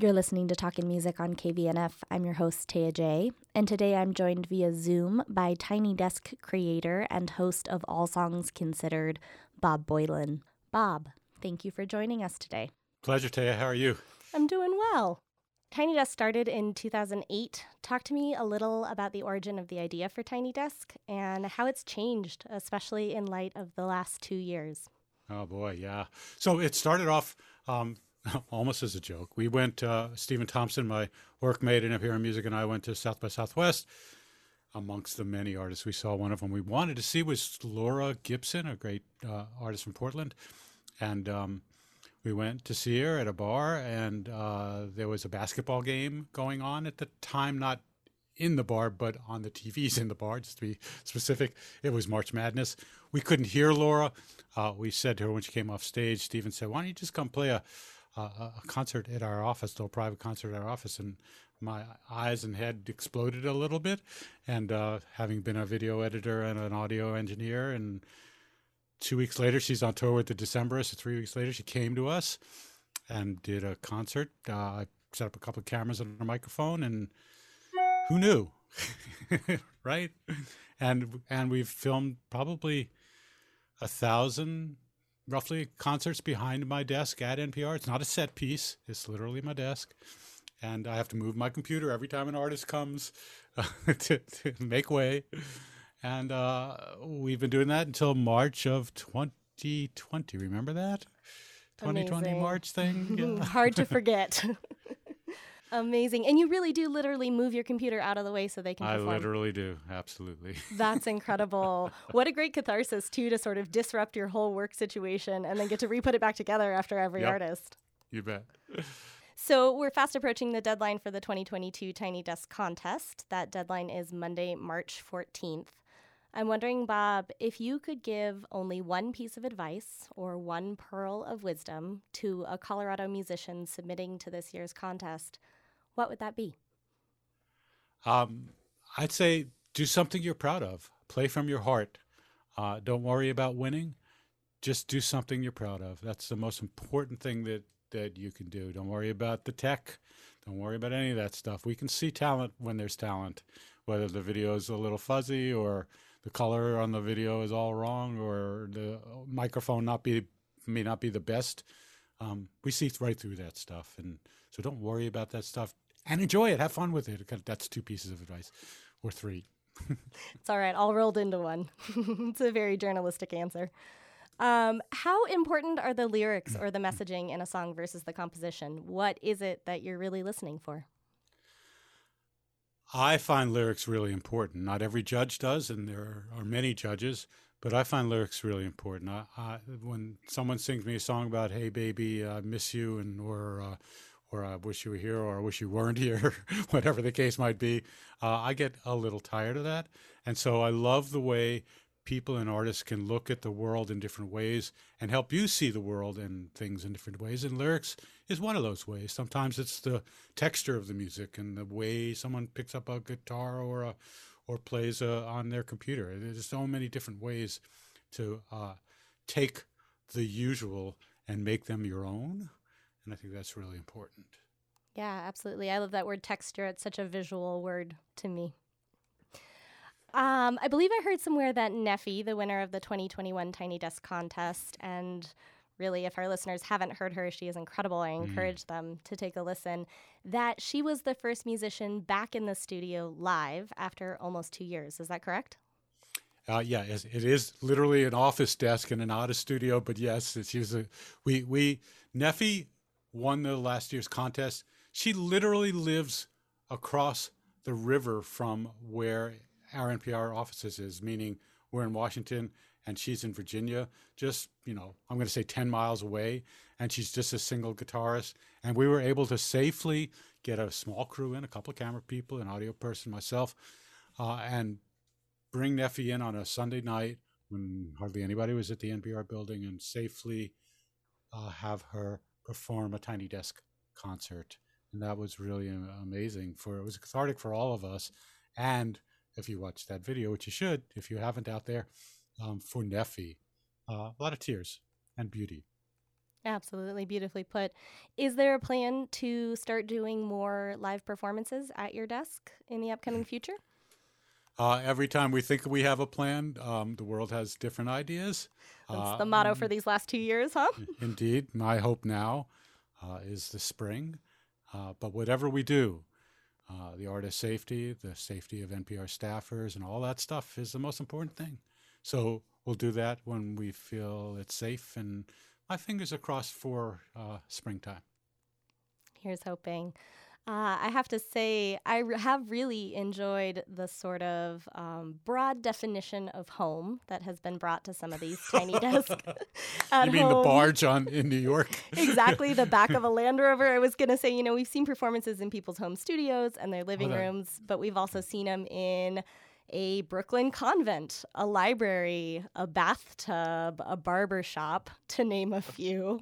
You're listening to Talking Music on KVNF. I'm your host, Taya Jae, and today I'm joined via Zoom by Tiny Desk creator and host of All Songs Considered, Bob Boilen. Bob, thank you for joining us today. Pleasure, Taya. How are you? I'm doing well. Tiny Desk started in 2008. Talk to me a little about the origin of the idea for Tiny Desk and how it's changed, especially in light of the last two years. Oh, boy, yeah. So it started off um, almost as a joke. We went, uh, Stephen Thompson, my workmate and up here in Music, and I went to South by Southwest. Amongst the many artists we saw, one of them we wanted to see was Laura Gibson, a great uh, artist from Portland. And um, we went to see her at a bar, and uh, there was a basketball game going on at the time, not in the bar, but on the TVs in the bar, just to be specific. It was March Madness. We couldn't hear Laura. Uh, we said to her when she came off stage, Stephen said, Why don't you just come play a a, a concert at our office, a private concert at our office, and my eyes and head exploded a little bit. And uh, having been a video editor and an audio engineer, and two weeks later, she's on tour with the Decemberists. Three weeks later, she came to us and did a concert. Uh, I set up a couple of cameras and a microphone, and who knew, right? And and we've filmed probably a thousand roughly concerts behind my desk at NPR. It's not a set piece, it's literally my desk. And I have to move my computer every time an artist comes uh, to, to, make way. And uh, we've been doing that until March of 2020. Remember that? 2020 Amazing. March thing? Yeah. Hard to forget. Amazing. And you really do literally move your computer out of the way so they can I perform. literally do. Absolutely. That's incredible. what a great catharsis, too, to sort of disrupt your whole work situation and then get to re put it back together after every Yep. artist. You bet. So we're fast approaching the deadline for the 2022 Tiny Desk contest. That deadline is Monday, March 14th. I'm wondering, Bob, if you could give only one piece of advice or one pearl of wisdom to a Colorado musician submitting to this year's contest, what would that be? Um, I'd say do something you're proud of. Play from your heart. Uh, don't worry about winning. Just do something you're proud of. That's the most important thing that, that you can do. Don't worry about the tech. Don't worry about any of that stuff. We can see talent when there's talent, whether the video is a little fuzzy or the color on the video is all wrong or the microphone not be may not be the best. Um, we see right through that stuff, and so don't worry about that stuff and enjoy it. Have fun with it. That's two pieces of advice, or three. It's all right, all rolled into one. it's a very journalistic answer. Um, how important are the lyrics or the messaging in a song versus the composition? What is it that you're really listening for? I find lyrics really important. Not every judge does, and there are many judges, but I find lyrics really important. I, I, when someone sings me a song about "Hey baby, I miss you," and or uh, or I wish you were here, or I wish you weren't here, whatever the case might be, uh, I get a little tired of that. And so I love the way people and artists can look at the world in different ways and help you see the world and things in different ways. And lyrics is one of those ways. Sometimes it's the texture of the music and the way someone picks up a guitar or a, or plays uh on their computer. There's so many different ways to uh, take the usual and make them your own. And I think that's really important. Yeah, absolutely. I love that word texture. It's such a visual word to me. Um, I believe I heard somewhere that Neffy, the winner of the 2021 Tiny Desk contest, and really, if our listeners haven't heard her, she is incredible. I encourage them to take a listen. That she was the first musician back in the studio live after almost two years. Is that correct? Uh, yeah, it is literally an office desk and not a studio, but yes, she was a. We we Neffy won the last year's contest. She literally lives across the river from where our NPR offices is, meaning we're in Washington and she's in Virginia, just you know, I'm going to say 10 miles away, and she's just a single guitarist. And we were able to safely get a small crew in, a couple of camera people, an audio person, myself, uh, and bring Neffy in on a Sunday night when hardly anybody was at the NPR building and safely uh, have her perform a Tiny Desk concert. And that was really uh, amazing. For it was cathartic for all of us. And if you watch that video, which you should, if you haven't out there, um, for Neffy, uh, a lot of tears and beauty. Absolutely, beautifully put. Is there a plan to start doing more live performances at your desk in the upcoming future? Uh, every time we think we have a plan, um, the world has different ideas. That's Uh, the motto for these last two years, huh? Indeed, my hope now uh, is the spring. Uh, but whatever we do, uh, the artist safety, the safety of NPR staffers, and all that stuff is the most important thing. So we'll do that when we feel it's safe. And my fingers are crossed for uh, springtime. Here's hoping. Uh, I have to say, I r- have really enjoyed the sort of um, broad definition of home that has been brought to some of these tiny desks. you mean the barge on in New York? exactly the back of a Land Rover. I was gonna say, you know, we've seen performances in people's home studios and their living that- rooms, but we've also seen them in a Brooklyn convent, a library, a bathtub, a barber shop, to name a few.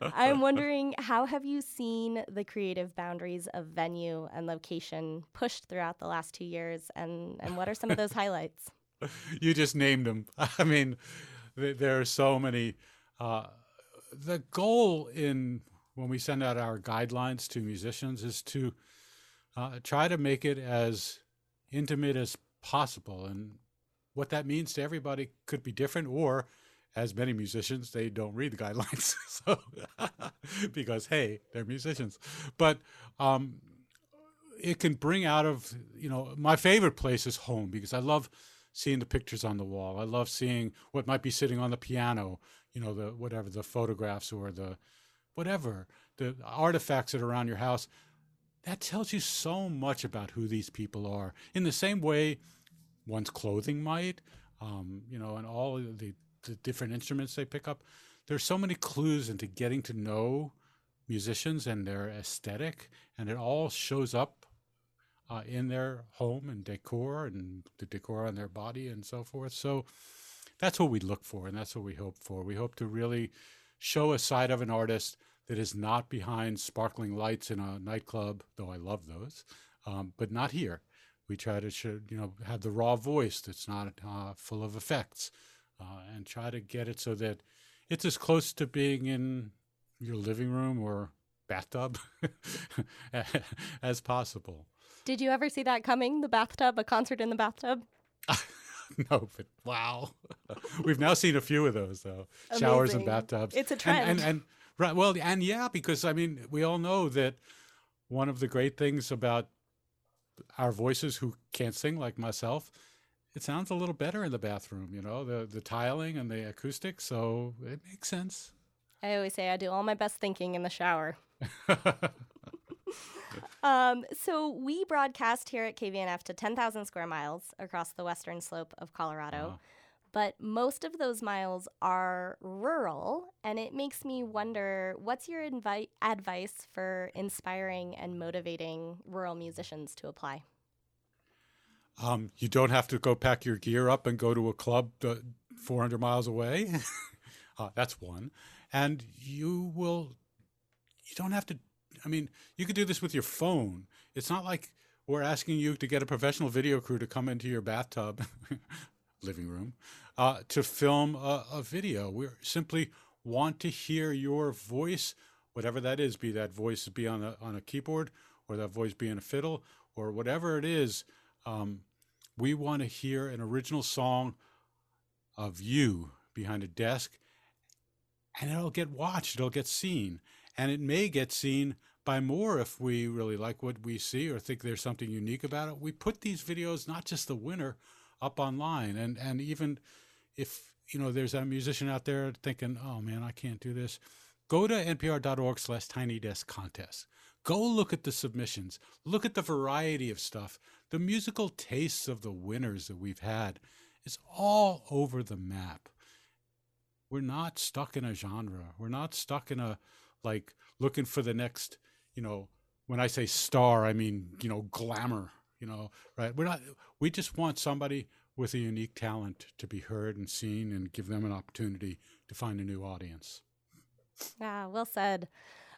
I'm wondering how have you seen the creative boundaries of venue and location pushed throughout the last two years, and and what are some of those highlights? you just named them. I mean, th- there are so many. Uh, the goal in when we send out our guidelines to musicians is to uh, try to make it as intimate as possible, and what that means to everybody could be different. Or, as many musicians, they don't read the guidelines, so because hey, they're musicians. But um, it can bring out of you know my favorite place is home because I love seeing the pictures on the wall. I love seeing what might be sitting on the piano, you know, the whatever the photographs or the whatever the artifacts that are around your house. That tells you so much about who these people are. In the same way, one's clothing might, um, you know, and all the, the different instruments they pick up. There's so many clues into getting to know musicians and their aesthetic, and it all shows up uh, in their home and decor and the decor on their body and so forth. So that's what we look for and that's what we hope for. We hope to really show a side of an artist that is not behind sparkling lights in a nightclub, though I love those, um, but not here. We try to show, you know have the raw voice that's not uh, full of effects, uh, and try to get it so that it's as close to being in your living room or bathtub as possible. Did you ever see that coming? The bathtub, a concert in the bathtub? no, but wow, we've now seen a few of those though. Showers and bathtubs. It's a And- trend. And, and, right, well, and yeah, because I mean, we all know that one of the great things about our voices who can't sing like myself, it sounds a little better in the bathroom. You know, the the tiling and the acoustics, so it makes sense. I always say I do all my best thinking in the shower. Um, so we broadcast here at KVNF to 10,000 square miles across the western slope of Colorado. Wow. But most of those miles are rural, and it makes me wonder what's your invi- advice for inspiring and motivating rural musicians to apply? Um, you don't have to go pack your gear up and go to a club uh, 400 miles away. uh, that's one. And you will, you don't have to, I mean, you could do this with your phone. It's not like we're asking you to get a professional video crew to come into your bathtub, living room, uh, to film a, a video. We simply want to hear your voice, whatever that is, be that voice be on a, on a keyboard or that voice be in a fiddle or whatever it is. Um, we want to hear an original song of you behind a desk, and it'll get watched, it'll get seen, and it may get seen by more if we really like what we see or think there's something unique about it. We put these videos, not just the winner, up online, and and even if you know there's a musician out there thinking, "Oh man, I can't do this," go to npr.org/slash tiny desk contest. Go look at the submissions. Look at the variety of stuff. The musical tastes of the winners that we've had is all over the map. We're not stuck in a genre. We're not stuck in a like looking for the next, you know, when I say star, I mean, you know, glamour, you know, right? We're not we just want somebody with a unique talent to be heard and seen and give them an opportunity to find a new audience. Yeah, well said.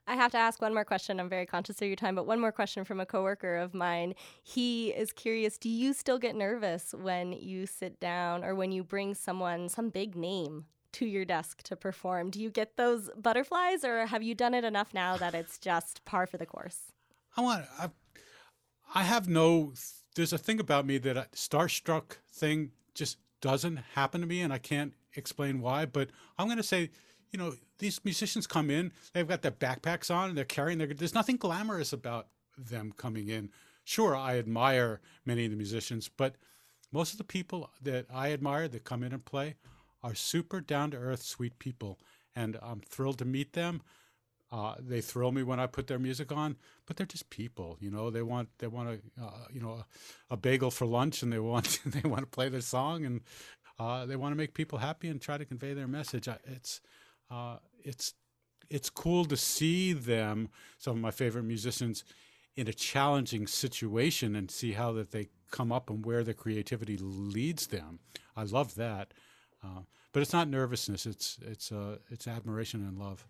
I have to ask one more question. I'm very conscious of your time, but one more question from a coworker of mine. He is curious Do you still get nervous when you sit down or when you bring someone, some big name, to your desk to perform. Do you get those butterflies, or have you done it enough now that it's just par for the course? I want. I, I have no. There's a thing about me that a starstruck thing just doesn't happen to me, and I can't explain why. But I'm going to say, you know, these musicians come in, they've got their backpacks on, they're carrying their. There's nothing glamorous about them coming in. Sure, I admire many of the musicians, but most of the people that I admire that come in and play are super down to earth, sweet people, and I'm thrilled to meet them. Uh, they thrill me when I put their music on, but they're just people, you know. They want they want a uh, you know a, a, bagel for lunch, and they want they want to play their song, and uh, they want to make people happy and try to convey their message. It's uh, it's it's cool to see them. Some of my favorite musicians in a challenging situation and see how that they come up and where the creativity leads them. I love that, uh, but it's not nervousness. It's it's uh, it's admiration and love.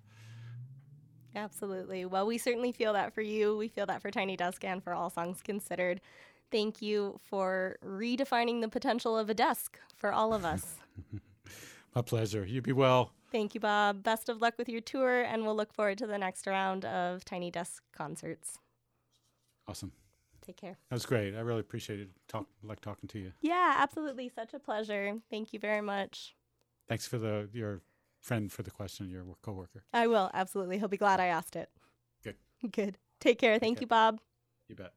Absolutely. Well, we certainly feel that for you. We feel that for Tiny Desk and for All Songs Considered. Thank you for redefining the potential of a desk for all of us. My pleasure. You be well. Thank you, Bob. Best of luck with your tour, and we'll look forward to the next round of Tiny Desk concerts. Awesome. Take care. That was great. I really appreciated talk like talking to you. Yeah, absolutely. Such a pleasure. Thank you very much. Thanks for the your friend for the question, your coworker. I will, absolutely. He'll be glad I asked it. Good. Good. Take care. Thank you, Bob. You bet.